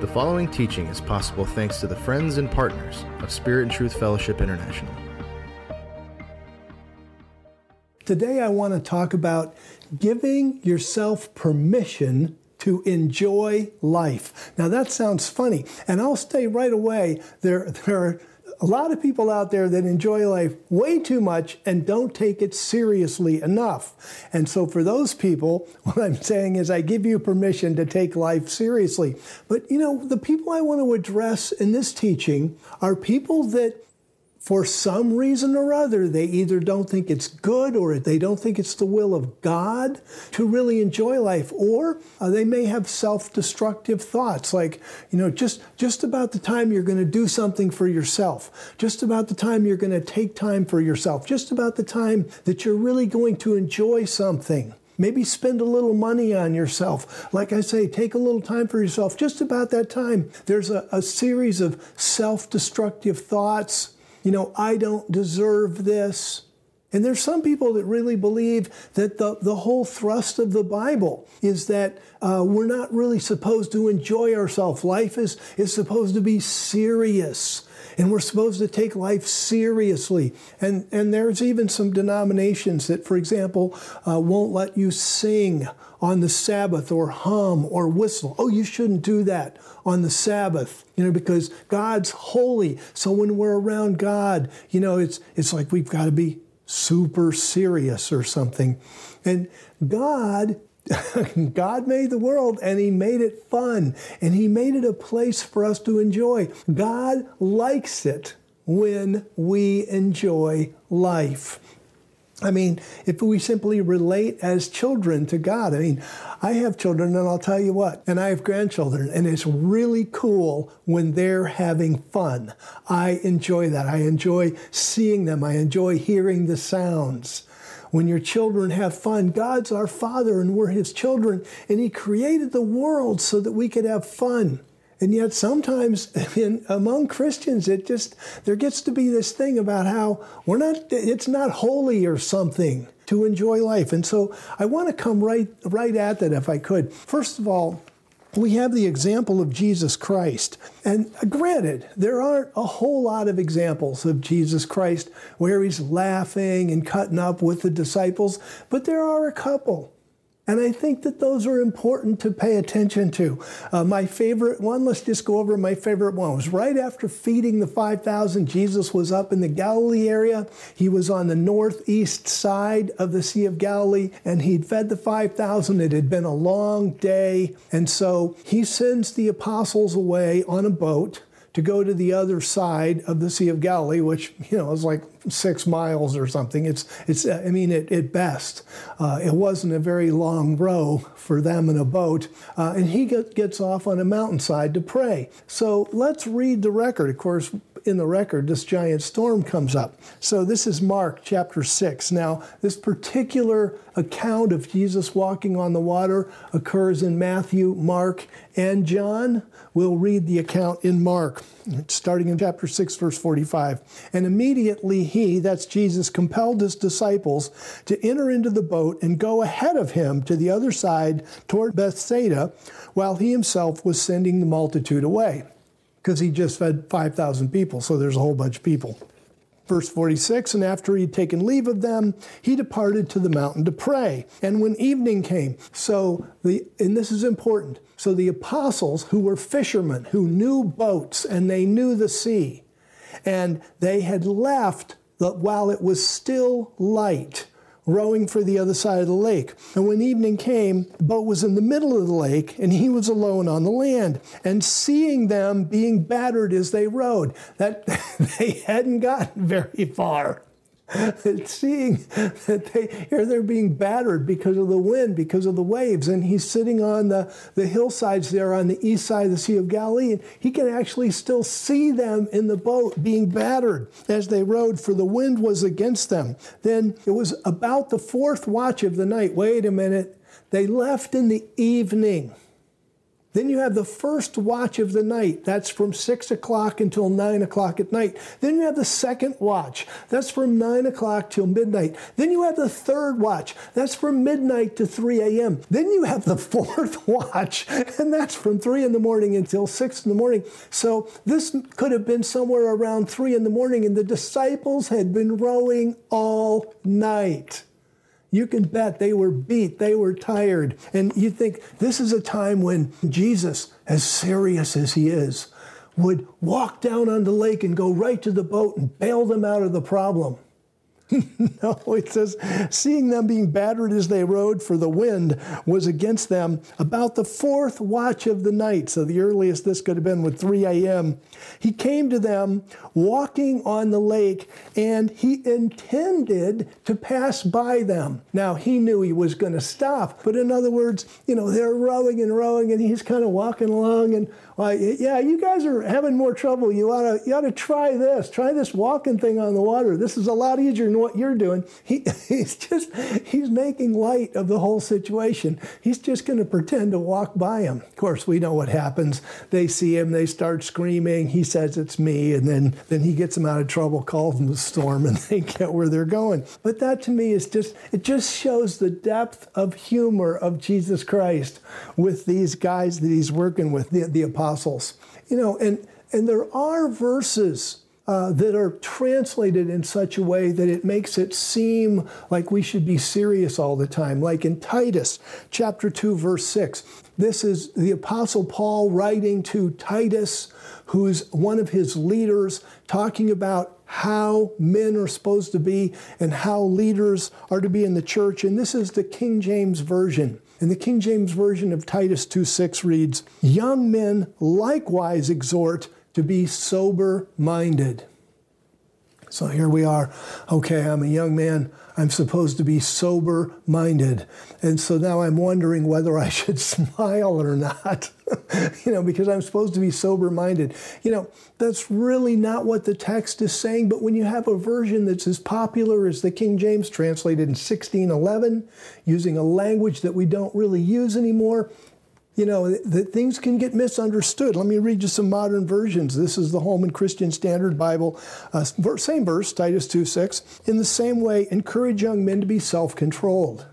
The following teaching is possible thanks to the friends and partners of Spirit and Truth Fellowship International. Today, I want to talk about giving yourself permission to enjoy life. Now, that sounds funny, and I'll stay right away there, there are a lot of people out there that enjoy life way too much and don't take it seriously enough. And so, for those people, what I'm saying is, I give you permission to take life seriously. But you know, the people I want to address in this teaching are people that for some reason or other, they either don't think it's good or they don't think it's the will of God to really enjoy life, or uh, they may have self-destructive thoughts like, you know, just, just about the time you're going to do something for yourself, just about the time you're going to take time for yourself, just about the time that you're really going to enjoy something. Maybe spend a little money on yourself. Like I say, take a little time for yourself. Just about that time, there's a, a series of self destructive thoughts you know, I don't deserve this. And there's some people that really believe that the, the whole thrust of the Bible is that uh, we're not really supposed to enjoy ourselves. Life is, is supposed to be serious. And we're supposed to take life seriously. And, and there's even some denominations that, for example, uh, won't let you sing on the Sabbath or hum or whistle. Oh, you shouldn't do that on the Sabbath, you know, because God's holy. So when we're around God, you know, it's, it's like we've got to be super serious or something. And God God made the world and He made it fun and He made it a place for us to enjoy. God likes it when we enjoy life. I mean, if we simply relate as children to God, I mean, I have children and I'll tell you what, and I have grandchildren, and it's really cool when they're having fun. I enjoy that. I enjoy seeing them, I enjoy hearing the sounds when your children have fun. God's our Father and we're His children, and He created the world so that we could have fun. And yet, sometimes in, among Christians, it just there gets to be this thing about how we're not. It's not holy or something to enjoy life. And so, I want to come right right at that if I could. First of all, we have the example of Jesus Christ. And granted, there aren't a whole lot of examples of Jesus Christ where he's laughing and cutting up with the disciples, but there are a couple. And I think that those are important to pay attention to. Uh, my favorite one, let's just go over my favorite one, was right after feeding the 5,000. Jesus was up in the Galilee area. He was on the northeast side of the Sea of Galilee, and he'd fed the 5,000. It had been a long day. And so he sends the apostles away on a boat to go to the other side of the Sea of Galilee, which you know is like six miles or something. It's it's I mean at, at best, uh, it wasn't a very long row for them in a boat. Uh, and he get, gets off on a mountainside to pray. So let's read the record. Of course, in the record, this giant storm comes up. So this is Mark chapter 6. Now, this particular account of Jesus walking on the water occurs in Matthew, Mark, and John. We'll read the account in Mark, starting in chapter 6, verse 45. And immediately he, that's Jesus, compelled his disciples to enter into the boat and go ahead of him to the other side toward Bethsaida, while he himself was sending the multitude away because he just fed 5,000 people, so there's a whole bunch of people. Verse 46 And after he had taken leave of them, he departed to the mountain to pray. And when evening came, so the, and this is important, so the apostles who were fishermen, who knew boats and they knew the sea, and they had left the, while it was still light rowing for the other side of the lake. And when evening came, the boat was in the middle of the lake, and he was alone on the land. And seeing them being battered as they rowed, that they hadn't gotten very far. seeing that they here they're being battered because of the wind, because of the waves, and he's sitting on the, the hillsides there on the east side of the Sea of Galilee, and he can actually still see them in the boat being battered as they rowed, for the wind was against them. Then it was about the fourth watch of the night. Wait a minute. They left in the evening. Then you have the first watch of the night. That's from 6 o'clock until 9 o'clock at night. Then you have the second watch. That's from 9 o'clock till midnight. Then you have the third watch. That's from midnight to 3 a.m. Then you have the fourth watch, and that's from 3 in the morning until 6 in the morning. So this could have been somewhere around 3 in the morning, and the disciples had been rowing all night. You can bet they were beat, they were tired. And you think this is a time when Jesus, as serious as he is, would walk down on the lake and go right to the boat and bail them out of the problem. no, it says, seeing them being battered as they rowed, for the wind was against them about the fourth watch of the night. So the earliest this could have been with 3 a.m. He came to them walking on the lake, and he intended to pass by them. Now, he knew he was going to stop, but in other words, you know, they're rowing and rowing, and he's kind of walking along, and well, yeah, you guys are having more trouble. You ought to, you ought to try this. Try this walking thing on the water. This is a lot easier than what you're doing. He, he's just, he's making light of the whole situation. He's just going to pretend to walk by him. Of course, we know what happens. They see him, they start screaming. He says it's me, and then, then he gets them out of trouble, calls them the storm, and they get where they're going. But that to me is just, it just shows the depth of humor of Jesus Christ with these guys that he's working with, the, the apostles apostles. You know, and, and there are verses uh, that are translated in such a way that it makes it seem like we should be serious all the time. Like in Titus chapter 2, verse 6. This is the Apostle Paul writing to Titus, who's one of his leaders, talking about how men are supposed to be and how leaders are to be in the church. And this is the King James Version. And the King James Version of Titus 2:6 reads, Young men likewise exhort to be sober minded. So here we are. Okay, I'm a young man. I'm supposed to be sober minded. And so now I'm wondering whether I should smile or not, you know, because I'm supposed to be sober minded. You know, that's really not what the text is saying. But when you have a version that's as popular as the King James translated in 1611, using a language that we don't really use anymore, you know, that things can get misunderstood. Let me read you some modern versions. This is the Holman Christian Standard Bible, uh, same verse, Titus 2 6. In the same way, encourage young men to be self controlled.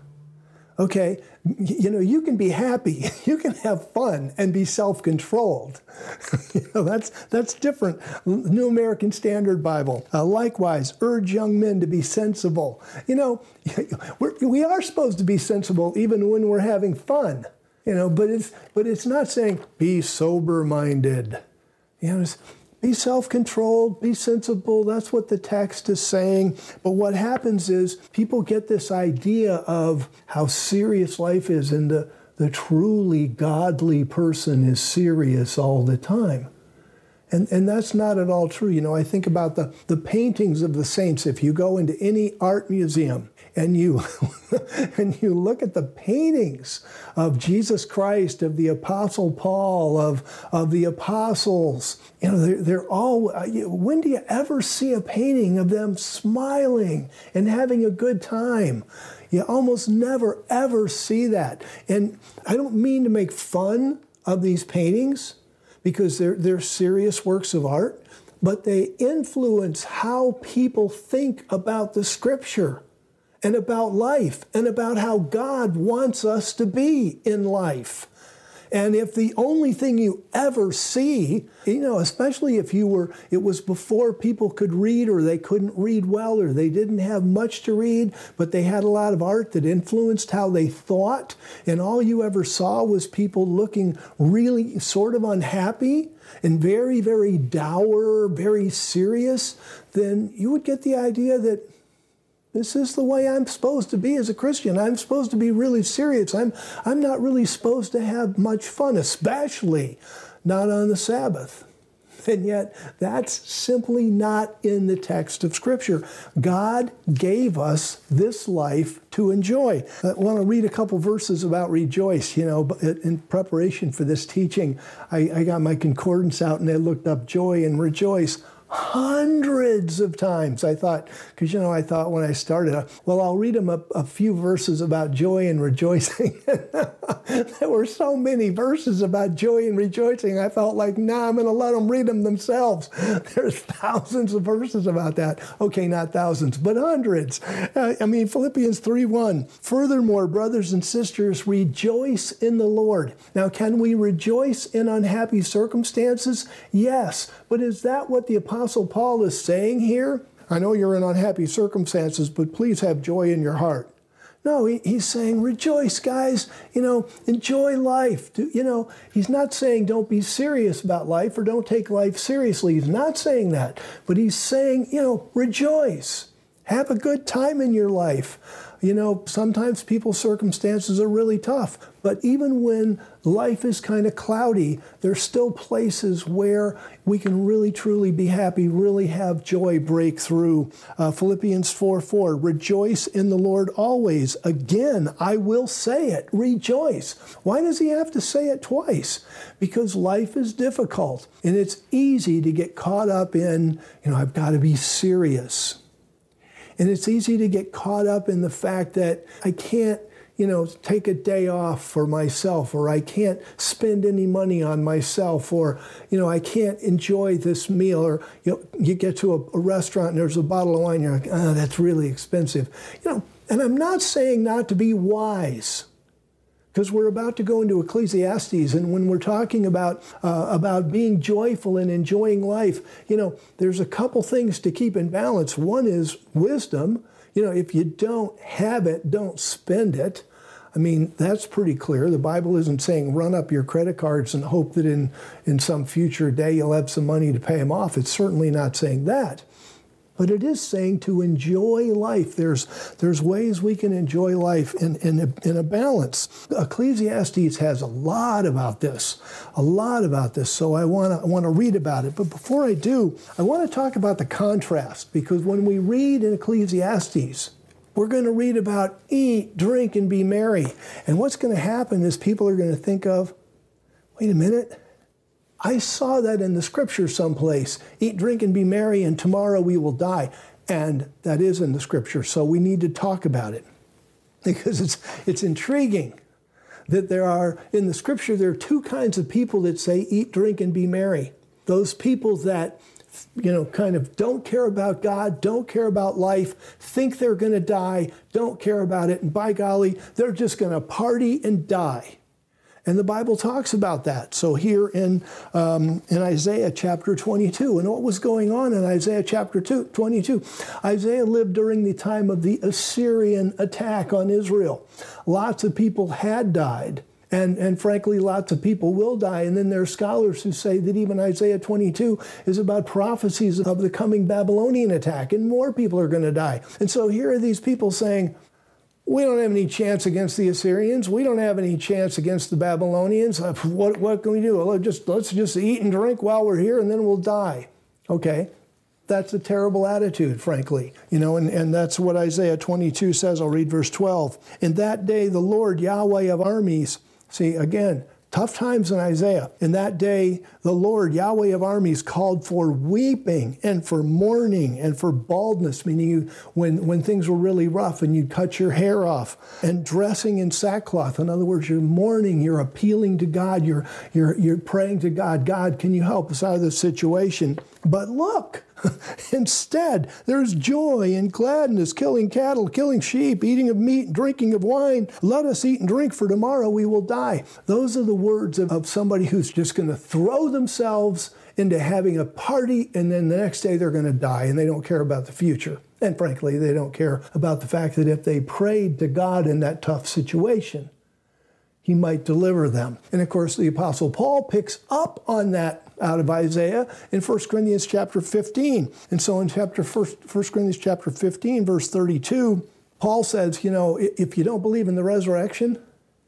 Okay, you know, you can be happy, you can have fun and be self controlled. you know, that's, that's different. New American Standard Bible. Uh, likewise, urge young men to be sensible. You know, we're, we are supposed to be sensible even when we're having fun. You know, but it's but it's not saying be sober minded. You know, be self controlled, be sensible. That's what the text is saying. But what happens is people get this idea of how serious life is, and the, the truly godly person is serious all the time. And, and that's not at all true. You know, I think about the, the paintings of the saints. If you go into any art museum and you and you look at the paintings of Jesus Christ, of the Apostle Paul, of, of the apostles, you know, they're, they're all, uh, when do you ever see a painting of them smiling and having a good time? You almost never, ever see that. And I don't mean to make fun of these paintings because they're, they're serious works of art, but they influence how people think about the scripture and about life and about how God wants us to be in life. And if the only thing you ever see, you know, especially if you were, it was before people could read or they couldn't read well or they didn't have much to read, but they had a lot of art that influenced how they thought, and all you ever saw was people looking really sort of unhappy and very, very dour, very serious, then you would get the idea that this is the way I'm supposed to be as a Christian. I'm supposed to be really serious. I'm, I'm not really supposed to have much fun, especially not on the Sabbath. And yet, that's simply not in the text of Scripture. God gave us this life to enjoy. I want to read a couple verses about rejoice. You know, in preparation for this teaching, I, I got my concordance out and I looked up joy and rejoice hundreds of times. I thought, because you know, I thought when I started, well, I'll read them a, a few verses about joy and rejoicing. there were so many verses about joy and rejoicing. I felt like, nah, I'm going to let them read them themselves. There's thousands of verses about that. Okay, not thousands, but hundreds. Uh, I mean, Philippians 3 1. Furthermore, brothers and sisters, rejoice in the Lord. Now, can we rejoice in unhappy circumstances? Yes. But is that what the Apostle Paul is saying here? I know you're in unhappy circumstances, but please have joy in your heart. No, he, he's saying, rejoice, guys. You know, enjoy life. Do, you know, he's not saying don't be serious about life or don't take life seriously. He's not saying that. But he's saying, you know, rejoice. Have a good time in your life. You know, sometimes people's circumstances are really tough, but even when life is kind of cloudy, there's still places where we can really truly be happy, really have joy break through. Uh, Philippians 4 4, rejoice in the Lord always. Again, I will say it, rejoice. Why does he have to say it twice? Because life is difficult and it's easy to get caught up in, you know, I've got to be serious. And it's easy to get caught up in the fact that I can't, you know, take a day off for myself, or I can't spend any money on myself, or, you know, I can't enjoy this meal, or, you know, you get to a, a restaurant and there's a bottle of wine, you're like, oh, that's really expensive. You know, and I'm not saying not to be wise because we're about to go into Ecclesiastes, and when we're talking about uh, about being joyful and enjoying life, you know, there's a couple things to keep in balance. One is wisdom. You know, if you don't have it, don't spend it. I mean, that's pretty clear. The Bible isn't saying run up your credit cards and hope that in, in some future day you'll have some money to pay them off. It's certainly not saying that but it is saying to enjoy life. There's, there's ways we can enjoy life in, in, a, in a balance. Ecclesiastes has a lot about this, a lot about this. So I want to want to read about it. But before I do, I want to talk about the contrast because when we read in Ecclesiastes, we're going to read about eat, drink, and be merry. And what's going to happen is people are going to think of, wait a minute, I saw that in the scripture someplace eat, drink, and be merry, and tomorrow we will die. And that is in the scripture, so we need to talk about it because it's, it's intriguing that there are, in the scripture, there are two kinds of people that say eat, drink, and be merry. Those people that you know, kind of don't care about God, don't care about life, think they're going to die, don't care about it, and by golly, they're just going to party and die. And the Bible talks about that. So here in, um, in Isaiah chapter 22, and what was going on in Isaiah chapter two, 22? Isaiah lived during the time of the Assyrian attack on Israel. Lots of people had died. And, and frankly, lots of people will die. And then there are scholars who say that even Isaiah 22 is about prophecies of the coming Babylonian attack, and more people are going to die. And so here are these people saying, we don't have any chance against the Assyrians. We don't have any chance against the Babylonians. Uh, what, what can we do? Well, just, let's just eat and drink while we're here and then we'll die. Okay. That's a terrible attitude, frankly. You know, and, and that's what Isaiah 22 says. I'll read verse 12. In that day, the Lord Yahweh of armies, see, again, Tough times in Isaiah. In that day, the Lord, Yahweh of armies, called for weeping and for mourning and for baldness, meaning you, when, when things were really rough and you'd cut your hair off, and dressing in sackcloth. In other words, you're mourning, you're appealing to God, you're, you're, you're praying to God, God, can you help us out of this situation? But look, Instead, there's joy and gladness, killing cattle, killing sheep, eating of meat, and drinking of wine. Let us eat and drink, for tomorrow we will die. Those are the words of, of somebody who's just going to throw themselves into having a party, and then the next day they're going to die, and they don't care about the future. And frankly, they don't care about the fact that if they prayed to God in that tough situation, he might deliver them. And of course, the Apostle Paul picks up on that out of Isaiah in 1 Corinthians chapter 15. And so in chapter 1, 1 Corinthians chapter 15, verse 32, Paul says, you know, if you don't believe in the resurrection,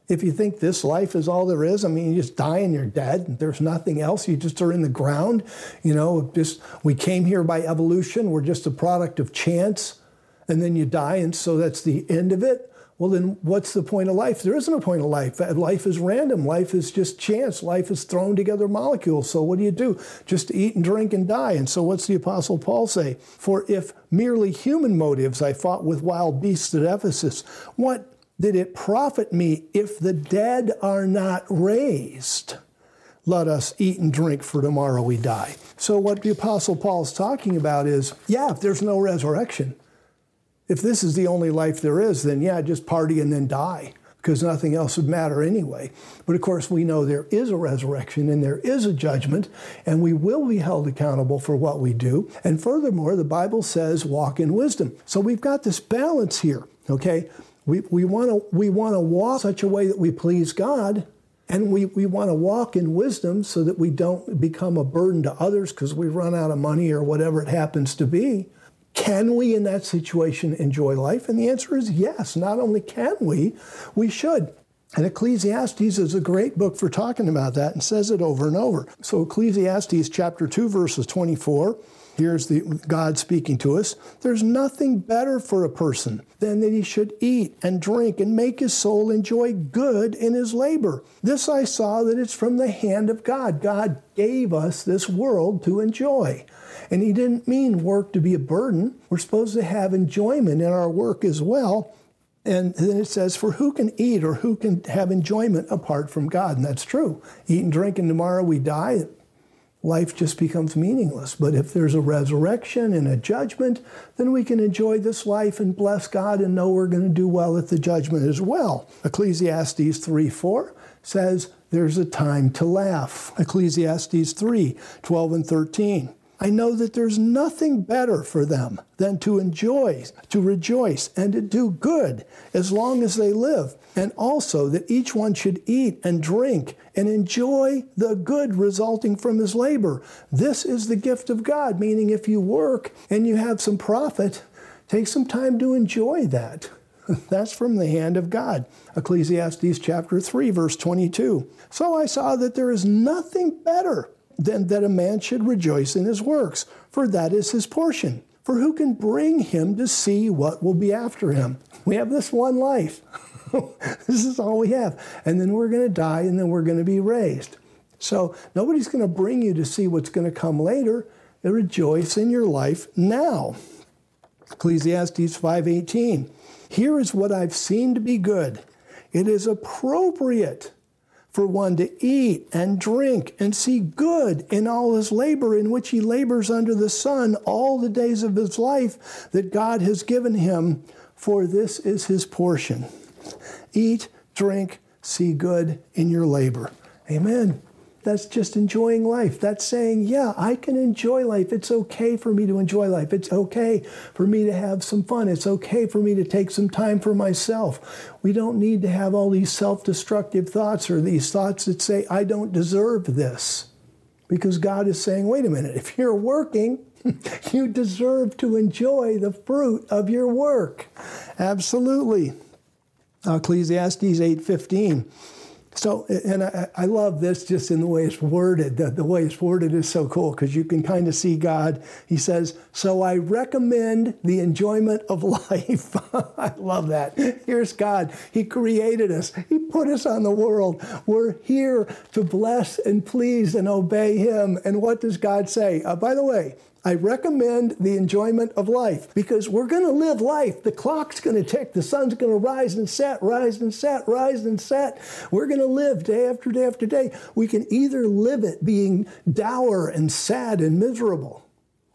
if you think this life is all there is, I mean, you just die and you're dead. There's nothing else. You just are in the ground. You know, just we came here by evolution. We're just a product of chance, and then you die, and so that's the end of it. Well, then what's the point of life? There isn't a point of life. Life is random. Life is just chance. Life is thrown together molecules. So what do you do? Just eat and drink and die. And so what's the Apostle Paul say? For if merely human motives I fought with wild beasts at Ephesus, what did it profit me if the dead are not raised? Let us eat and drink, for tomorrow we die. So, what the Apostle Paul is talking about is yeah, if there's no resurrection, if this is the only life there is, then yeah, just party and then die because nothing else would matter anyway. But of course, we know there is a resurrection and there is a judgment, and we will be held accountable for what we do. And furthermore, the Bible says, walk in wisdom. So we've got this balance here, okay? We, we want to we wanna walk such a way that we please God, and we, we want to walk in wisdom so that we don't become a burden to others because we run out of money or whatever it happens to be. Can we, in that situation, enjoy life? And the answer is yes. Not only can we, we should. And Ecclesiastes is a great book for talking about that and says it over and over. So, Ecclesiastes chapter 2, verses 24 Here's the God speaking to us. There's nothing better for a person than that he should eat and drink and make his soul enjoy good in his labor. This I saw that it's from the hand of God. God gave us this world to enjoy. And he didn't mean work to be a burden. We're supposed to have enjoyment in our work as well. And then it says, For who can eat or who can have enjoyment apart from God? And that's true. Eat and drink, and tomorrow we die life just becomes meaningless. But if there's a resurrection and a judgment, then we can enjoy this life and bless God and know we're going to do well at the judgment as well. Ecclesiastes 3 4 says there's a time to laugh. Ecclesiastes 3 12 and 13. I know that there's nothing better for them than to enjoy, to rejoice, and to do good as long as they live. And also that each one should eat and drink and enjoy the good resulting from his labor. This is the gift of God, meaning if you work and you have some profit, take some time to enjoy that. That's from the hand of God. Ecclesiastes chapter 3, verse 22. So I saw that there is nothing better than that a man should rejoice in his works, for that is his portion. For who can bring him to see what will be after him? We have this one life. this is all we have. And then we're going to die and then we're going to be raised. So nobody's going to bring you to see what's going to come later. Rejoice in your life now. Ecclesiastes 5:18. Here is what I've seen to be good. It is appropriate for one to eat and drink and see good in all his labor in which he labors under the sun all the days of his life that God has given him, for this is his portion. Eat, drink, see good in your labor. Amen that's just enjoying life. That's saying, yeah, I can enjoy life. It's okay for me to enjoy life. It's okay for me to have some fun. It's okay for me to take some time for myself. We don't need to have all these self destructive thoughts or these thoughts that say, I don't deserve this. Because God is saying, wait a minute, if you're working, you deserve to enjoy the fruit of your work. Absolutely. Ecclesiastes 8:15 so, and I, I, love this just in the way it's worded. The, the way it's worded is so cool because you can kind of see God. He says, So I recommend the enjoyment of life. I love that. Here's God. He created us, He put us on the world. We're here to bless and please and obey Him. And what does God say? Uh, by the way, I recommend the enjoyment of life because we're going to live life. The clock's going to tick. The sun's going to rise and set, rise and set, rise and set. We're going to live day after day after day. We can either live it being dour and sad and miserable,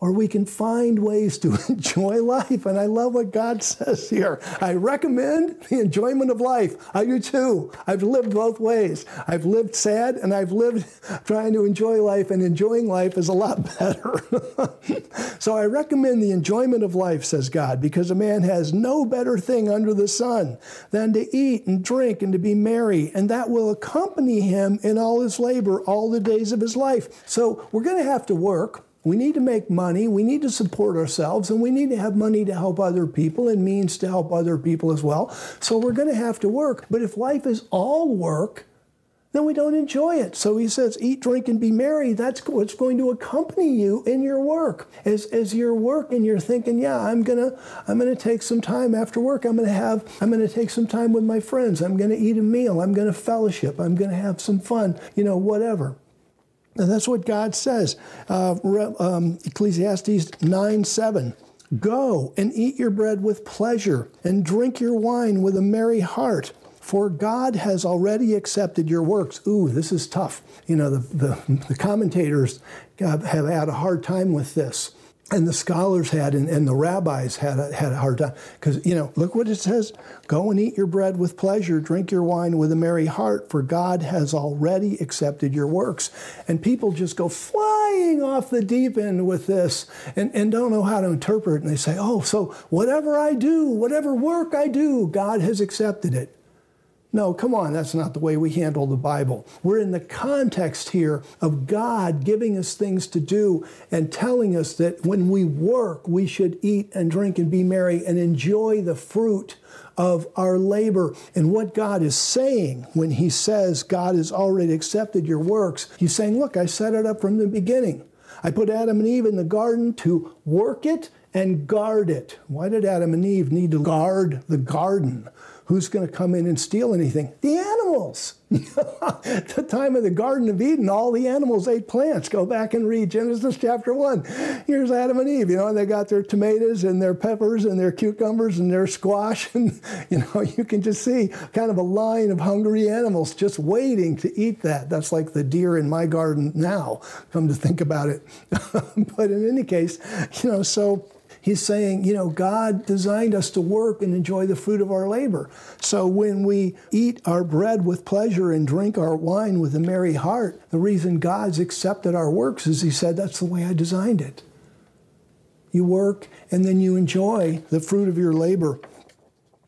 or we can find ways to enjoy life. And I love what God says here. I recommend the enjoyment of life. I do too. I've lived both ways. I've lived sad and I've lived trying to enjoy life, and enjoying life is a lot better. so I recommend the enjoyment of life, says God, because a man has no better thing under the sun than to eat and drink and to be merry, and that will accompany him in all his labor all the days of his life. So we're going to have to work. We need to make money, we need to support ourselves, and we need to have money to help other people and means to help other people as well. So we're going to have to work. But if life is all work, then we don't enjoy it. So he says, eat, drink, and be merry. That's what's going to accompany you in your work. As, as you're working, you're thinking, yeah, I'm gonna I'm gonna take some time after work. I'm gonna have I'm gonna take some time with my friends. I'm gonna eat a meal. I'm gonna fellowship. I'm gonna have some fun. You know, whatever. And that's what God says. Uh, um, Ecclesiastes 9 7. Go and eat your bread with pleasure and drink your wine with a merry heart for God has already accepted your works. Ooh, this is tough. You know, the, the, the commentators have had a hard time with this. And the scholars had, and, and the rabbis had a, had a hard time. Because, you know, look what it says Go and eat your bread with pleasure, drink your wine with a merry heart, for God has already accepted your works. And people just go flying off the deep end with this and, and don't know how to interpret. And they say, Oh, so whatever I do, whatever work I do, God has accepted it. No, come on, that's not the way we handle the Bible. We're in the context here of God giving us things to do and telling us that when we work, we should eat and drink and be merry and enjoy the fruit of our labor. And what God is saying when He says God has already accepted your works, He's saying, Look, I set it up from the beginning. I put Adam and Eve in the garden to work it and guard it. Why did Adam and Eve need to guard the garden? Who's going to come in and steal anything? The animals. At the time of the Garden of Eden, all the animals ate plants. Go back and read Genesis chapter 1. Here's Adam and Eve, you know, and they got their tomatoes and their peppers and their cucumbers and their squash. And, you know, you can just see kind of a line of hungry animals just waiting to eat that. That's like the deer in my garden now, come to think about it. but in any case, you know, so He's saying, you know, God designed us to work and enjoy the fruit of our labor. So when we eat our bread with pleasure and drink our wine with a merry heart, the reason God's accepted our works is He said, that's the way I designed it. You work and then you enjoy the fruit of your labor.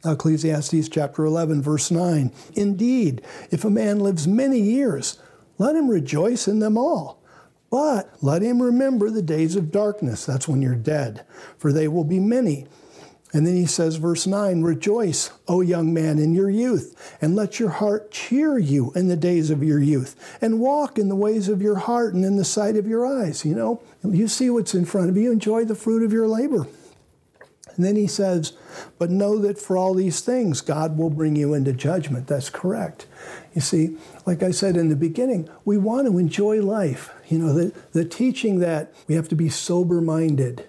Ecclesiastes chapter 11, verse 9. Indeed, if a man lives many years, let him rejoice in them all. But let him remember the days of darkness. That's when you're dead, for they will be many. And then he says, verse 9, Rejoice, O young man, in your youth, and let your heart cheer you in the days of your youth, and walk in the ways of your heart and in the sight of your eyes. You know, you see what's in front of you, enjoy the fruit of your labor. And then he says, But know that for all these things, God will bring you into judgment. That's correct. You see, like I said in the beginning, we want to enjoy life. You know, the, the teaching that we have to be sober minded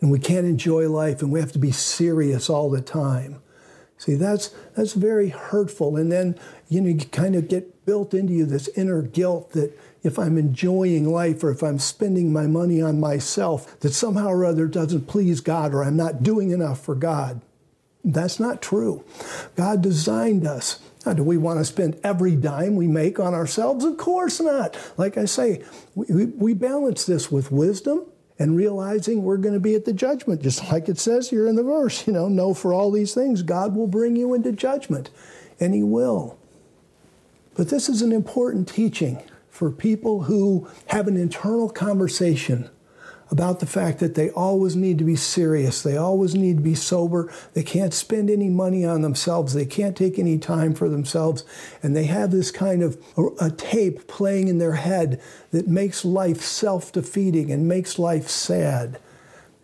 and we can't enjoy life and we have to be serious all the time. See, that's, that's very hurtful. And then, you know, you kind of get built into you this inner guilt that if I'm enjoying life or if I'm spending my money on myself, that somehow or other doesn't please God or I'm not doing enough for God. That's not true. God designed us. Now, do we want to spend every dime we make on ourselves? Of course not. Like I say, we, we balance this with wisdom and realizing we're going to be at the judgment, just like it says here in the verse. You know, know for all these things, God will bring you into judgment, and He will. But this is an important teaching for people who have an internal conversation about the fact that they always need to be serious. They always need to be sober. They can't spend any money on themselves. They can't take any time for themselves. And they have this kind of a, tape playing in their head that makes life self defeating and makes life sad.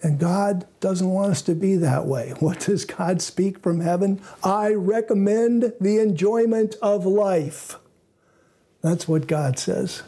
And God doesn't want us to be that way. What does God speak from heaven? I recommend the enjoyment of life. That's what God says.